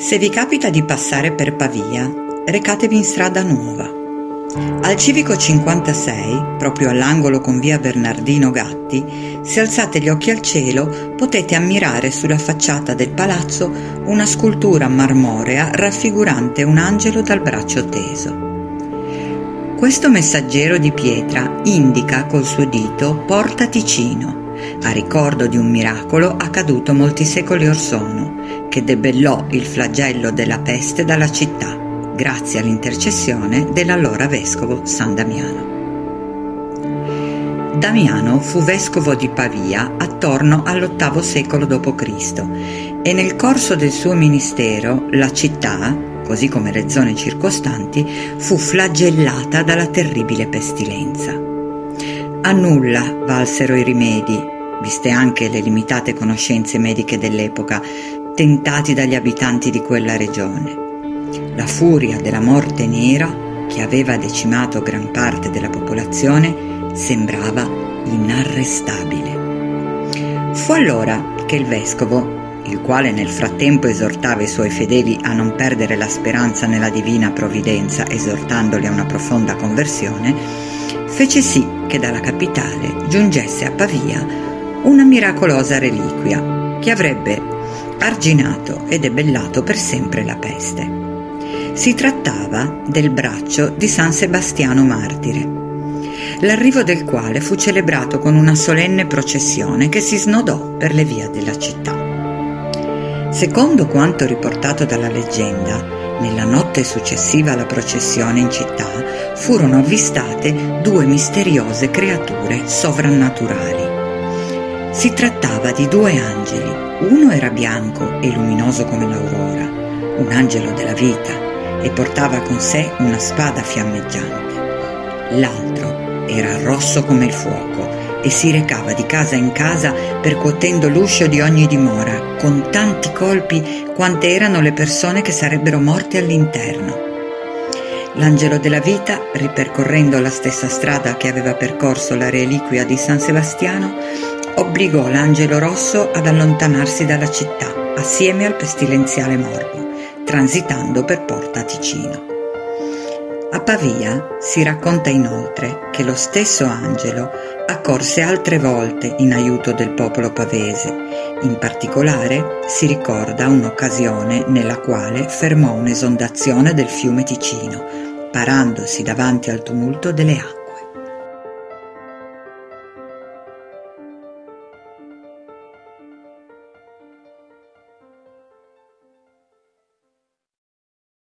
Se vi capita di passare per Pavia, recatevi in strada nuova. Al civico 56, proprio all'angolo con via Bernardino Gatti, se alzate gli occhi al cielo potete ammirare sulla facciata del palazzo una scultura marmorea raffigurante un angelo dal braccio teso. Questo messaggero di pietra indica col suo dito Porta Ticino, a ricordo di un miracolo accaduto molti secoli or sono, che debellò il flagello della peste dalla città, grazie all'intercessione dell'allora vescovo San Damiano. Damiano fu vescovo di Pavia attorno all'VIII secolo d.C. e nel corso del suo ministero la città, così come le zone circostanti, fu flagellata dalla terribile pestilenza. A nulla valsero i rimedi, viste anche le limitate conoscenze mediche dell'epoca, tentati dagli abitanti di quella regione. La furia della morte nera, che aveva decimato gran parte della popolazione, sembrava inarrestabile. Fu allora che il vescovo, il quale nel frattempo esortava i suoi fedeli a non perdere la speranza nella divina provvidenza, esortandoli a una profonda conversione, fece sì che dalla capitale giungesse a Pavia una miracolosa reliquia che avrebbe arginato e debellato per sempre la peste. Si trattava del braccio di San Sebastiano Martire, l'arrivo del quale fu celebrato con una solenne processione che si snodò per le vie della città. Secondo quanto riportato dalla leggenda, nella notte successiva alla processione in città furono avvistate due misteriose creature sovrannaturali. Si trattava di due angeli, uno era bianco e luminoso come l'aurora, un angelo della vita, e portava con sé una spada fiammeggiante. L'altro era rosso come il fuoco e si recava di casa in casa percuotendo l'uscio di ogni dimora, con tanti colpi quante erano le persone che sarebbero morte all'interno. L'angelo della vita, ripercorrendo la stessa strada che aveva percorso la reliquia di San Sebastiano, obbligò l'angelo rosso ad allontanarsi dalla città assieme al pestilenziale morbo, transitando per Porta Ticino. A Pavia si racconta inoltre che lo stesso angelo accorse altre volte in aiuto del popolo pavese. In particolare si ricorda un'occasione nella quale fermò un'esondazione del fiume Ticino, parandosi davanti al tumulto delle acque.